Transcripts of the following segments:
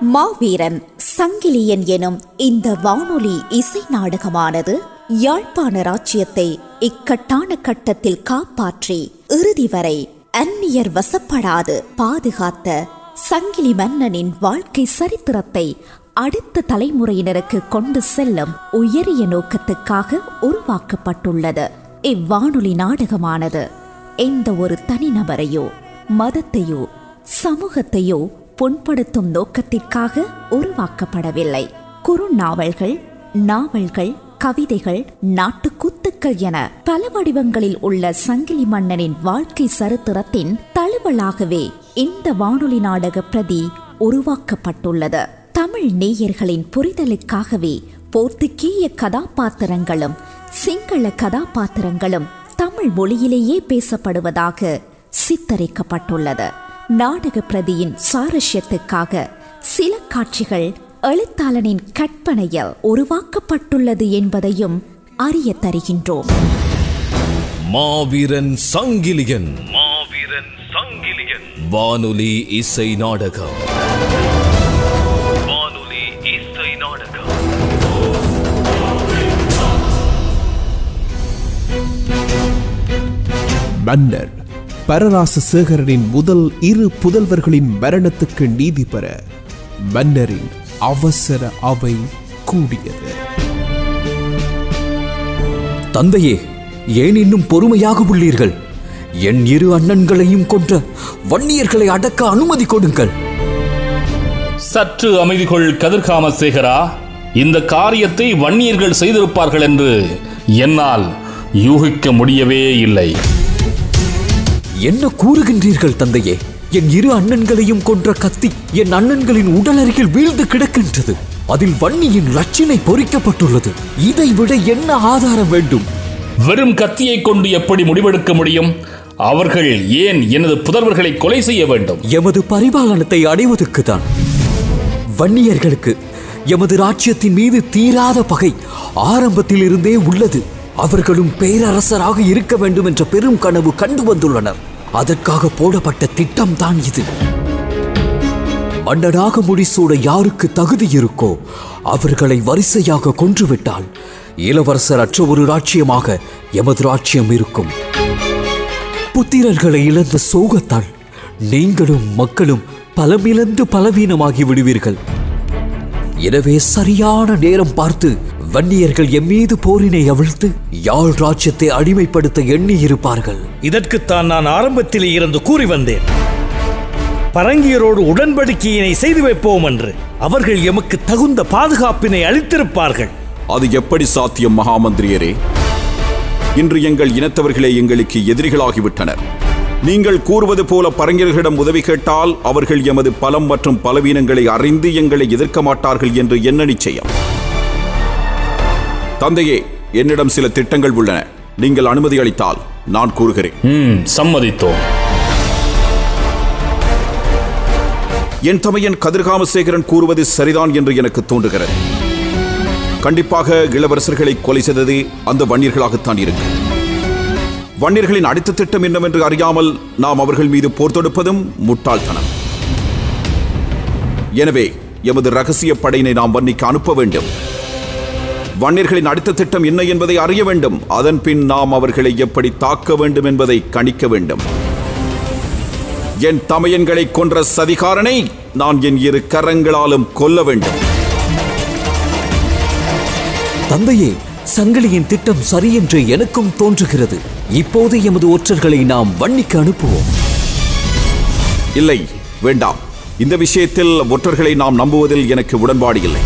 மாவீரன் சங்கிலியன் எனும் இந்த வானொலி இசை நாடகமானது யாழ்ப்பாண ராச்சியத்தை இக்கட்டான கட்டத்தில் காப்பாற்றி இறுதி வரை அந்நியர் வசப்படாது பாதுகாத்த சங்கிலி மன்னனின் வாழ்க்கை சரித்திரத்தை அடுத்த தலைமுறையினருக்கு கொண்டு செல்லும் உயரிய நோக்கத்துக்காக உருவாக்கப்பட்டுள்ளது. இவ்வானொலி நாடகமானது எந்த ஒரு தனிநபரையோ மதத்தையோ சமூகத்தையோ புண்படுத்தும் நோக்கத்திற்காக உருவாக்கப்படவில்லை. குறுநாவல்கள் நாவல்கள் கவிதைகள் நாட்டுக்கூத்துக்கள் என பல வடிவங்களில் உள்ள சங்கிலி மன்னனின் வாழ்க்கை சரித்திரத்தின் தழுவலாகவே இந்த வானொலி நாடக பிரதி உருவாக்கப்பட்டுள்ளது. தமிழ் நேயர்களின் புரிதலுக்காகவே போர்த்துகீய கதாபாத்திரங்களும் சிங்கள கதாபாத்திரங்களும் தமிழ் மொழியிலேயே பேசப்படுவதாக சித்தரிக்கப்பட்டுள்ளது. நாடக பிரதியின் சுவாரஸ்யத்துக்காக சில காட்சிகள் எழுத்தாளனின் கற்பனையில் உருவாக்கப்பட்டுள்ளது என்பதையும் அறிய தருகின்றோம் மாவீரன் சங்கிலியன். மாவீரன் சங்கிலியன். வானொலி இசை நாடகம். வானொலி இசை நாடகம். மன்னர் பரராச சேகரனின் முதல் இரு புதல்வர்களின் மரணத்துக்கு நீதி பெற மன்னரின் அவசர அவை கூடியது. தந்தையே ஏன் இன்னும் பொறுமையாக உள்ளீர்கள்? என் இரு அண்ணன்களையும் கொன்ற வன்னியர்களை அடக்க அனுமதி கொடுங்கள். சற்று அமைதி கொள் கதிர்காம சேகரா. இந்த காரியத்தை வன்னியர்கள் செய்திருப்பார்கள் என்று என்னால் யூகிக்க முடியவே இல்லை. என்ன கூறுகின்றீர்கள் தந்தையே? என் இரு அண்ணன்களையும் கொன்ற கத்தி என் அண்ணன்களின் உடல் அருகில் வீழ்ந்து கிடக்கின்றது. அதில் வன்னியின் லட்சினை பொறிக்கப்பட்டுள்ளது. இதை விட என்ன ஆதாரம் வேண்டும்? வெறும் கத்தியை கொண்டு எப்படி முடிவெடுக்க முடியும்? அவர்கள் ஏன் எனது புதல்வர்களை கொலை செய்ய வேண்டும்? எமது பரிபாலனத்தை அடைவதற்கு தான். வன்னியர்களுக்கு எமது ராஜ்யத்தின் மீது தீராத பகை ஆரம்பத்தில் இருந்தே உள்ளது. அவர்களும் பேரரசராக இருக்க வேண்டும் என்ற பெரும் கனவு கண்டு வந்துள்ளனர். அதற்காக போடப்பட்ட திட்டம்தான் இது. மன்னனாக முடிசூட யாருக்கு தகுதி இருக்கோ அவர்களை வரிசையாக கொன்றுவிட்டால் இளவரசர் அற்ற ஒரு ராஜ்யமாக எமது ராஜ்யம் இருக்கும். புத்திரர்களை இழந்த சோகத்தால் நீங்களும் மக்களும் பலமிழந்து பலவீனமாகி விடுவீர்கள். எனவே சரியான நேரம் பார்த்து வன்னியர்கள் எம்மீது போரினை அவிழ்த்து யாழ் ராஜ்யத்தை அடிமைப்படுத்த எண்ணி இருப்பார்கள் இதற்குத்தான் நான் ஆரம்பத்திலே இருந்து கூறி வந்தேன். பரங்கியரோடு உடன்படிக்கையினை செய்து வைப்போம் என்று அவர்கள் எமக்கு தகுந்த பாதுகாப்பினை அளித்திருப்பார்கள். அது எப்படி சாத்தியம் மகாமந்திரியரே? இன்று எங்கள் இனத்தவர்களே எங்களுக்கு எதிரிகளாகிவிட்டனர். நீங்கள் கூறுவது போல பரங்கியர்களிடம் உதவி கேட்டால் அவர்கள் எமது பலம் மற்றும் பலவீனங்களை அறிந்து எங்களை எதிர்க்க மாட்டார்கள் என்று என்ன நிச்சயம்? தந்தையே என்னிடம் சில திட்டங்கள் உள்ளன. நீங்கள் அனுமதி அளித்தால் நான் கூறுகிறேன். சம்மதித்தோம். என் தமையன் கதிர்காமசேகரன் கூறுவது சரிதான் என்று எனக்கு தோன்றுகிறது. கண்டிப்பாக இளவரசர்களை கொலை செய்தது அந்த வன்னியர்களாகத்தான் இருக்கு. வன்னியர்களின் அடுத்த திட்டம் என்னவென்று அறியாமல் நாம் அவர்கள் மீது போர் தொடுப்பதும் முட்டாள்தனம். எனவே எமது ரகசிய படையினை நாம் வன்னிக்கு அனுப்ப வேண்டும். வன்னியர்களின் அடுத்த திட்டம் என்ன என்பதை அறிய வேண்டும். அதன் பின் நாம் அவர்களை எப்படி தாக்க வேண்டும் என்பதை கணிக்க வேண்டும். என் தமையன்களை கொன்ற சதிகாரனை நான் என் இரு கரங்களாலும் கொல்ல வேண்டும். தந்தையே சங்கிலியின் திட்டம் சரி என்று எனக்கும் தோன்றுகிறது. இப்போது எமது ஒற்றர்களை நாம் வன்னிக்கு அனுப்புவோம். இல்லை வேண்டாம். இந்த விஷயத்தில் ஒற்றர்களை நாம் நம்புவதில் எனக்கு உடன்பாடு இல்லை.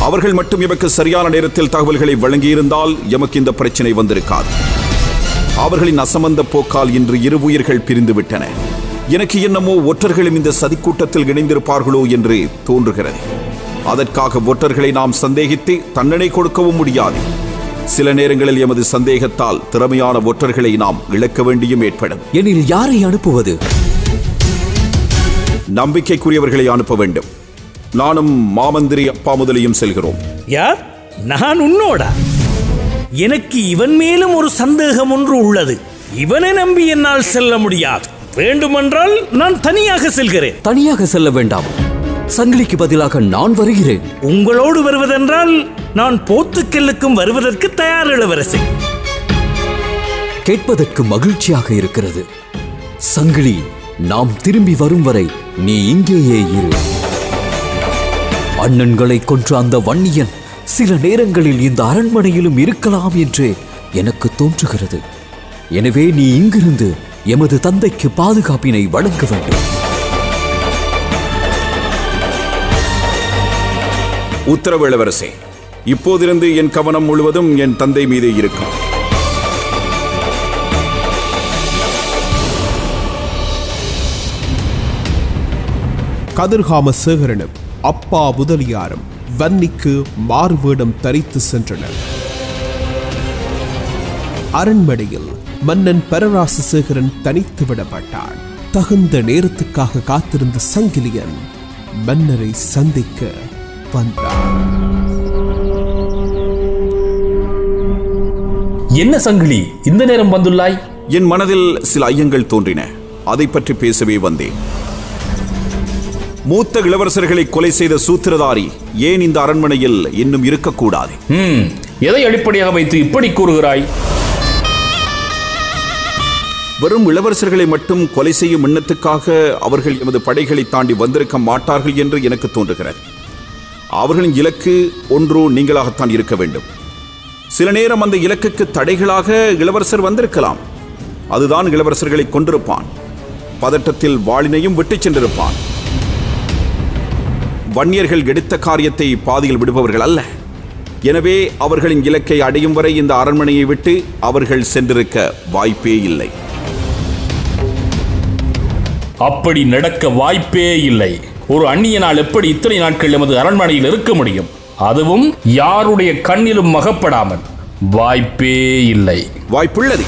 அவர்கள் மட்டும் எமக்கு சரியான நேரத்தில் தகவல்களை வழங்கியிருந்தால் எமக்கு இந்த பிரச்சனை வந்திருக்காது. அவர்களின் அசம்பந்த போக்கால் இன்று இரு உயிர்கள் பிரிந்து விட்டன எனக்கு என்னமோ ஒற்றர்களும் இந்த சதிக்கூட்டத்தில் இணைந்திருப்பார்களோ என்று தோன்றுகிறது. அதற்காக ஒற்றர்களை நாம் சந்தேகித்து தண்டனை கொடுக்கவும் முடியாது. சில நேரங்களில் எமது சந்தேகத்தால் திறமையான ஒற்றர்களை நாம் இழக்க வேண்டியும் ஏற்படும். எனில் யாரை அனுப்புவது? நம்பிக்கைக்குரியவர்களை அனுப்ப வேண்டும். நானும் மாமந்திரி அப்பா முதலியும் செல்கிறோம். யார்? நான் உன்னோடா. எனக்கு இவன் மேலும் ஒரு சந்தேகம் ஒன்று உள்ளது. இவனை நம்பி என்னால் செல்ல முடியாது. வேண்டுமென்றால் நான் தனியாக செல்கிறேன். தனியாக செல்ல வேண்டாம். சங்கிலிக்கு பதிலாக நான் வருகிறேன். உங்களோடு வருவதென்றால் நான் போத்துக்கல்லுக்கும் வருவதற்கு தயார் இளவரசி. கேட்பதற்கு மகிழ்ச்சியாக இருக்கிறது. சங்கிலி நாம் திரும்பி வரும் வரை நீ இங்கேயே இரு. அண்ணன்களை கொன்ற அந்த வன்னியன் சில நேரங்களில் இந்த அரண்மனையிலும் இருக்கலாம் என்று எனக்கு தோன்றுகிறது. எனவே நீ இங்கிருந்து எமது தந்தைக்கு பாதுகாப்பினை வழங்க வேண்டும். உத்தரவு இளவரசே இப்போதிருந்து என் கவனம் முழுவதும் என் தந்தை மீதே இருக்கும். கதிர்காம சேகரனும் அப்பா முதலியாரும் வன்னிக்கு மாறுவேடம் தரித்து சென்றனர். அரண்மனையில் மன்னன் பரராச சேகரன் தனித்து விடப்பட்டான். தகுந்த நேரத்துக்காக காத்திருந்த சங்கிலியன் மன்னரை சந்திக்க வந்தான். என்ன சங்கிலி இந்த நேரம் வந்துள்ளாய்? என் மனதில் சில ஐயங்கள் தோன்றின. அதை பற்றி பேசவே வந்தேன். மூத்த இளவரசர்களை கொலை செய்த சூத்திரதாரி ஏன் இந்த அரண்மனையில் இன்னும் இருக்கக்கூடாது? எதை அடிப்படையாக வைத்து இப்படி கூறுகிறாய்? வெறும் இளவரசர்களை மட்டும் கொலை செய்யும் எண்ணத்துக்காக அவர்கள் எமது படைகளை தாண்டி வந்திருக்க மாட்டார்கள் என்று எனக்கு தோன்றுகிறது. அவர்களின் இலக்கு ஒன்று நீங்களாகத்தான் இருக்க வேண்டும். சில நேரம் அந்த இலக்குக்கு தடைகளாக இளவரசர் வந்திருக்கலாம். அதுதான் இளவரசர்களை கொண்டிருப்பான் பதட்டத்தில் வாளினையும் விட்டுச் சென்றிருப்பான். வன்னியர்கள் எடுத்த காரியத்தை பாதியில் விடுபவர்கள் அல்ல. எனவே அவர்களின் இலக்கை அடையும் வரை இந்த அரண்மனையை விட்டு அவர்கள் சென்றிருக்க வாய்ப்பே இல்லை. அப்படி நடக்க வாய்ப்பே இல்லை. ஒரு அந்நியனால் எப்படி இத்தனை நாட்கள் எமது அரண்மனையில் இருக்க முடியும்? அதுவும் யாருடைய கண்ணிலும் மகப்படாமல். வாய்ப்பே இல்லை. வாய்ப்புள்ளது.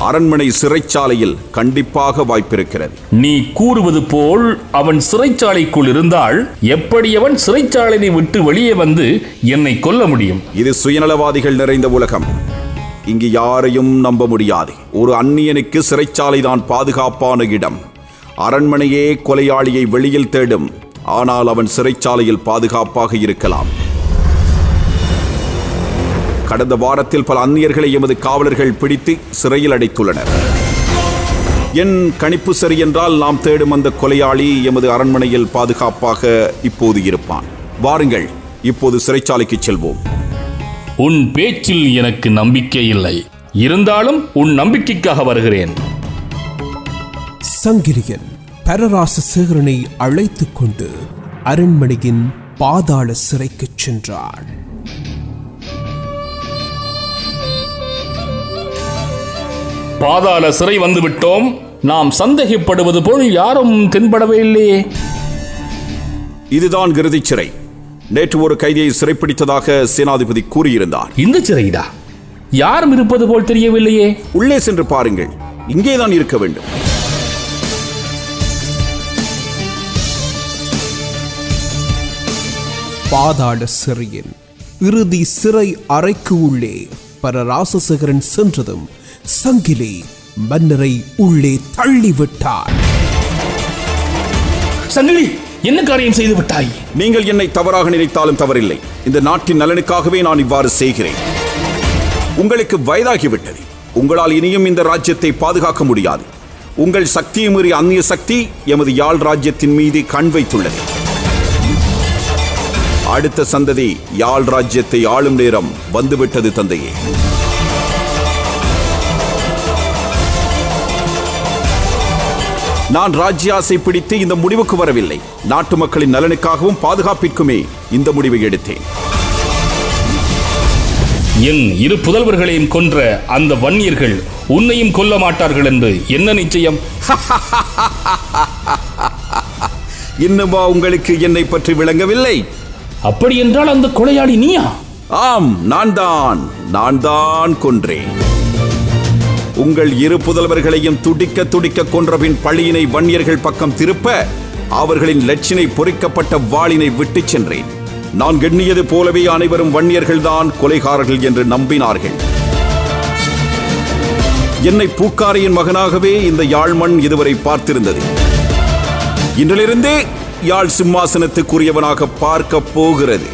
அரண்மனை சிறைச்சாலையில் கண்டிப்பாக வாய்ப்பிருக்கிறது. நீ கூறுவது போல் அவன் சிறைச்சாலைக்குள் இருந்தால் எப்படி அவன் சிறைச்சாலையை விட்டு வெளியே வந்து என்னை கொல்ல முடியும்? இது சுயநலவாதிகள் நிறைந்த உலகம். இங்கு யாரையும் நம்ப முடியாது. ஒரு அந்நியனுக்கு சிறைச்சாலைதான் பாதுகாப்பான இடம். அரண்மனையே கொலையாளியை வெளியில் தேடும். ஆனால் அவன் சிறைச்சாலையில் பாதுகாப்பாக இருக்கலாம். கடந்த வாரத்தில் பல அந்நியர்களை எமது காவலர்கள் பிடித்து சிறையில் அடைத்துள்ளனர். என் கணிப்பு சரி என்றால் நாம் தேடும் அந்த கொலையாளி எமது அரண்மனையில் பாதுகாப்பாக இப்போது இருப்பான். வாருங்கள் இப்போது சிறைச்சாலைக்கு செல்வோம். உன் பேச்சில் எனக்கு நம்பிக்கை இல்லை. இருந்தாலும் உன் நம்பிக்கைக்காக வருகிறேன். சங்கிலியன் பரராச சேகரனை அழைத்துக் கொண்டு அரண்மனையின் பாதாள சிறைக்குச் சென்றான். பாதாள சிறை வந்து விட்டோம் நாம் சந்தேகப்படுவது போல் யாரும் தென்படவே இல்லையே. இதுதான் இறுதிச் சிறை. நேற்று ஒரு கைதியை சிறைப்பிடித்ததாக சேனாதிபதி கூறியிருந்தார். இந்த சிறைடா யாரும் இருப்பது போல் தெரியவில்லையே. உள்ளே சென்று பாருங்கள். இங்கேதான் இருக்க வேண்டும். பாதாள சிறையின் இறுதி சிறை அறைக்கு உள்ளே பரராசசேகரன் சென்றதும் சங்கிலி மன்னரை உள்ளே தள்ளிவிட்டார் சங்கிலி என்ன காரியம் செய்து விட்டாய்? நீங்கள் என்னை தவறாக நினைத்தாலும் தவறில்லை. இந்த நாட்டின் நலனுக்காகவே நான் இவ்வாறு செய்கிறேன். உங்களுக்கு வயதாகிவிட்டது. உங்களால் இனியும் இந்த ராஜ்யத்தை பாதுகாக்க முடியாது. உங்கள் சக்தியை மீறிய அந்நிய சக்தி எமது யாழ் ராஜ்யத்தின் மீது கண் வைத்துள்ளது. அடுத்த சந்ததி யாழ் ராஜ்யத்தை ஆளும் நேரம் வந்துவிட்டது தந்தையே. நான் ராஜ்ய ஆசை பிடித்து இந்த முடிவுக்கு வரவில்லை. நாட்டு மக்களின் நலனுக்காகவும் பாதுகாப்பிற்குமே இந்த முடிவை எடுத்தேன். என் இரு புதல்வர்களையும் கொன்ற அந்த வன்னியர்கள் உன்னையும் கொல்ல மாட்டார்கள் என்று என்ன நிச்சயம்? இன்னுமா உங்களுக்கு என்னை பற்றி விளங்கவில்லை? அப்படி என்றால் அந்த கொலையாளி நீயா? ஆம் நான் தான் நான் தான் கொன்றேன். உங்கள் இரு புதல்வர்களையும் துடிக்க துடிக்க கொன்றபின் பழியினை வன்னியர்கள் பக்கம் திருப்ப அவர்களின் லட்சினை பொறிக்கப்பட்ட வாளினை விட்டுச் சென்றேன். நான் எண்ணியது போலவே அனைவரும் வன்னியர்கள்தான் கொலைகாரர்கள் என்று நம்பினார்கள். என்னை பூக்காரியின் மகனாகவே இந்த யாழ்மண் இதுவரை பார்த்திருந்தது. இன்றிலிருந்தே யாழ் சிம்மாசனத்துக்குரியவனாக பார்க்க போகிறது.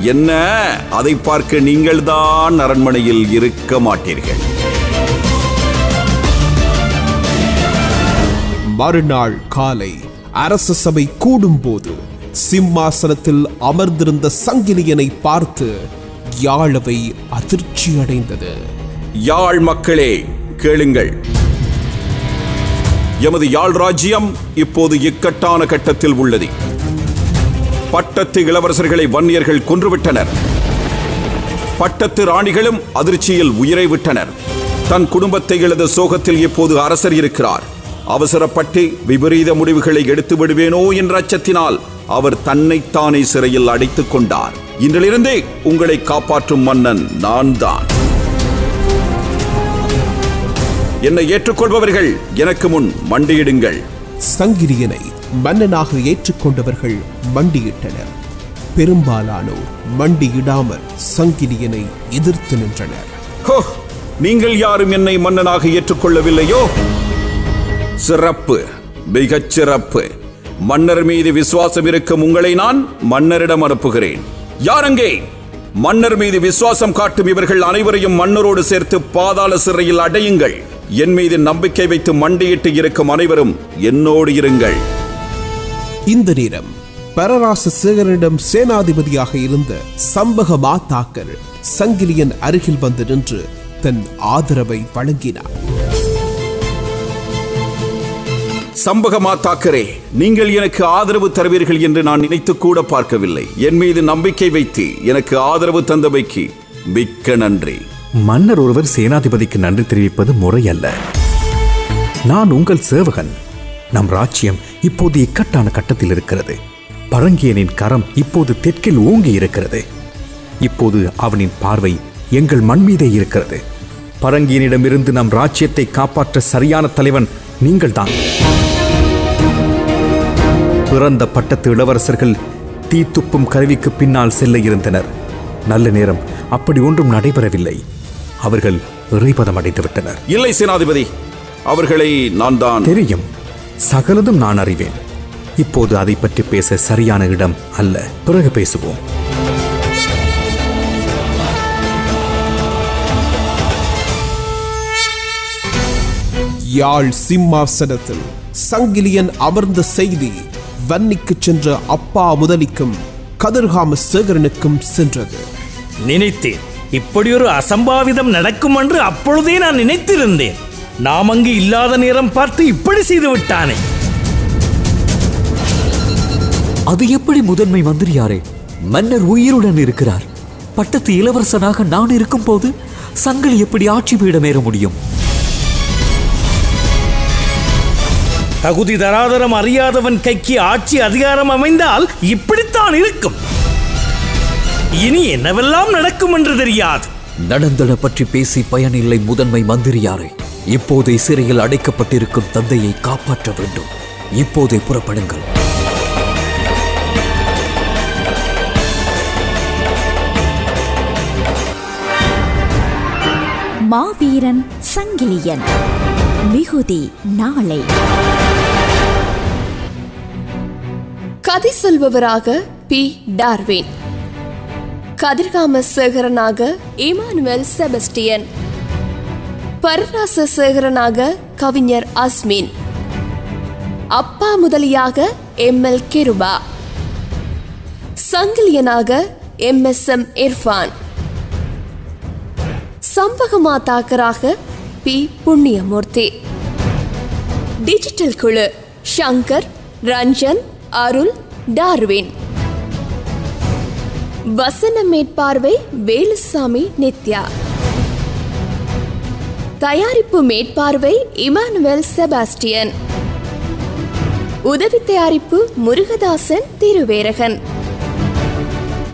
என்ன? அதை பார்க்க நீங்கள்தான் அரண்மனையில் இருக்க மாட்டீர்கள். மறுநாள் காலை அரச சபை கூடும்போது சிம்மாசனத்தில் அமர்ந்திருந்த சங்கிலியனை பார்த்து யாழவை அதிர்ச்சி அடைந்தது. யாழ் மக்களே கேளுங்கள். எமது யாழ் ராஜ்யம் இப்போது இக்கட்டான கட்டத்தில் உள்ளது. பட்டத்து இளவரசர்களை வன்னியர்கள் கொன்றுவிட்டனர். பட்டத்து ராணிகளும் அதிர்ச்சியில் உயிரை விட்டனர். தன் குடும்பத்தை இழந்த சோகத்தில் இப்போது அரசர் இருக்கிறார். அவசரப்பட்டு விபரீத முடிவுகளை எடுத்து விடுவேனோ என்ற அச்சத்தினால் அவர் தன்னைத்தானே சிறையில் அடைத்துக் கொண்டார். இன்றிலிருந்தே உங்களை காப்பாற்றும் மன்னன் நான் தான் என்னை ஏற்றுக்கொள்பவர்கள் எனக்கு முன் மண்டியிடுங்கள். சங்கிலியனை மன்னனாக ஏற்றுக்கொண்டவர்கள் மண்டியிட்டனர். பெரும்பாலானோர் மண்டியிடாமல் சங்கிலியனை எதிர்த்து நின்றனர். நீங்கள் யாரும் என்னை மன்னனாக ஏற்றுக்கொள்ளவில்லையோ? சிறப்பு மிகச் சிறப்பு. மன்னர் மீது விசுவாசம் இருக்கும் உங்களை நான் மன்னரிடம் அனுப்புகிறேன். யாரங்கே? மன்னர் மீது விசுவாசம் காட்டும் இவர்கள் அனைவரையும் மன்னரோடு சேர்த்து பாதாள சிறையில் அடையுங்கள். என் மீது நம்பிக்கை வைத்து மண்டியிட்டு இருக்கும் அனைவரும் என்னோடு இருங்கள். இந்த நேரம் பரராச சேகரனிடம் சேனாதிபதியாக இருந்த சம்பக மாத்தாக்கர் சங்கிலியன் அருகில் வந்து நின்று தன் ஆதரவை வழங்கினார். சம்பகமா தாக்கரே நீங்கள் எனக்கு ஆதரவு தருவீர்கள் என்று நான் நினைத்து கூட பார்க்கவில்லை. என் மீது நம்பிக்கை வைத்து எனக்கு ஆதரவு தந்தமைக்கு மிக்க நன்றி. மன்னர் ஒருவர் சேனாதிபதிக்கு நன்றி தெரிவிப்பது முறையல்ல. நான் உங்கள் சேவகன். நம் ராஜ்யம் இப்போது இக்கட்டான கட்டத்தில் இருக்கிறது. பரங்கியனின் கரம் இப்போது தெற்கில் ஓங்கி இருக்கிறது. இப்போது அவனின் பார்வை எங்கள் மண் மீதே இருக்கிறது. பரங்கியனிடமிருந்து நம் ராஜ்யத்தை காப்பாற்ற சரியான தலைவன் நீங்கள்தான். பிறந்த பட்டத்து இளவரசர்கள் தீ துப்பும் கருவிக்கு பின்னால் செல்ல இருந்தனர். நல்ல நேரம் அப்படி ஒன்றும் நடைபெறவில்லை. அவர்கள் இறைபதம் அடைந்து விட்டனர். இல்லை சேனாதிபதி. அவர்களை நான் தான் தெரியும் சகலதும் நான் அறிவேன். இப்போது அதை பற்றி பேச சரியான இடம் அல்ல. பிறகு பேசுவோம். யாழ் சிம்மாசனத்தில் சங்கிலியன் அமர்ந்த செய்தி. வன்னிக்கு சென்ற அப்பா முதலிக்கும் கதிர்காம சேகரனுக்கும் சென்றது. நினைத்தேன். இப்படியொரு அசம்பாவிதம் நடக்கும் என்று அப்பொழுதே நான் நினைத்திருந்தேன். நாம் அங்கு இல்லாத நேரம் பார்த்து இப்படி செய்து விட்டானே. அது எப்படி முதன்மை மந்திரியாரே? மன்னர் உயிருடன் இருக்கிறார். பட்டத்து இளவரசனாக நான் இருக்கும்போது சங்கிலி எப்படி ஆட்சி பீடமேற முடியும்? தகுதி தராதரம் அறியாதவன் கைக்கு ஆட்சி அதிகாரம் அமைந்தால் இப்படித்தான் இருக்கும். இனி என்னவெல்லாம் நடக்கும் என்று தெரியாது. நடந்தன பற்றி பேசி பயனில்லை முதன்மை மந்திரியாரே. இப்போதே சிறையில் அடைக்கப்பட்டிருக்கும் தந்தையை காப்பாற்ற வேண்டும். இப்போதே புறப்படுங்கள். மாவீரன் சங்கிலியன். மிகுதி நாளை. கதை சொல்பவராக பி. டார்வின். கதிர்காம சேகரனாக இமானுவேல் செபஸ்டியன். பரராச சேகரனாக கவிஞர் அஸ்மின். அப்பா முதலியாக எம். எல். கெருபா. சங்கிலியனாக எம். எஸ். எம். இர்ஃபான். சம்பகமாதாக்கராக பி. புண்ணியமூர்த்தி. டிஜிட்டல் குழு ஷங்கர் ரஞ்சன் அருள் டார்வின். வசன மேற்பார்வை வேலுசாமி நித்யா. தயாரிப்பு மேற்பார்வை இமானுவேல் செபாஸ்டியன். உதவி தயாரிப்பு முருகதாசன் திருவேரகன்.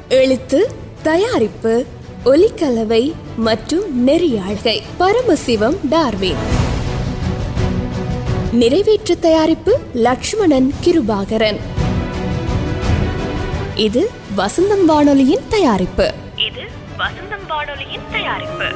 எழுத்து தயாரிப்பு ஒலிக்கலவை மற்றும் நெறியாழ்கை. பரமசிவம் டார்வின். நிறைவேற்று தயாரிப்பு லக்ஷ்மணன் கிருபாகரன். இது வசந்தம் வானொலியின் தயாரிப்பு. இது வசந்தம் வானொலியின் தயாரிப்பு.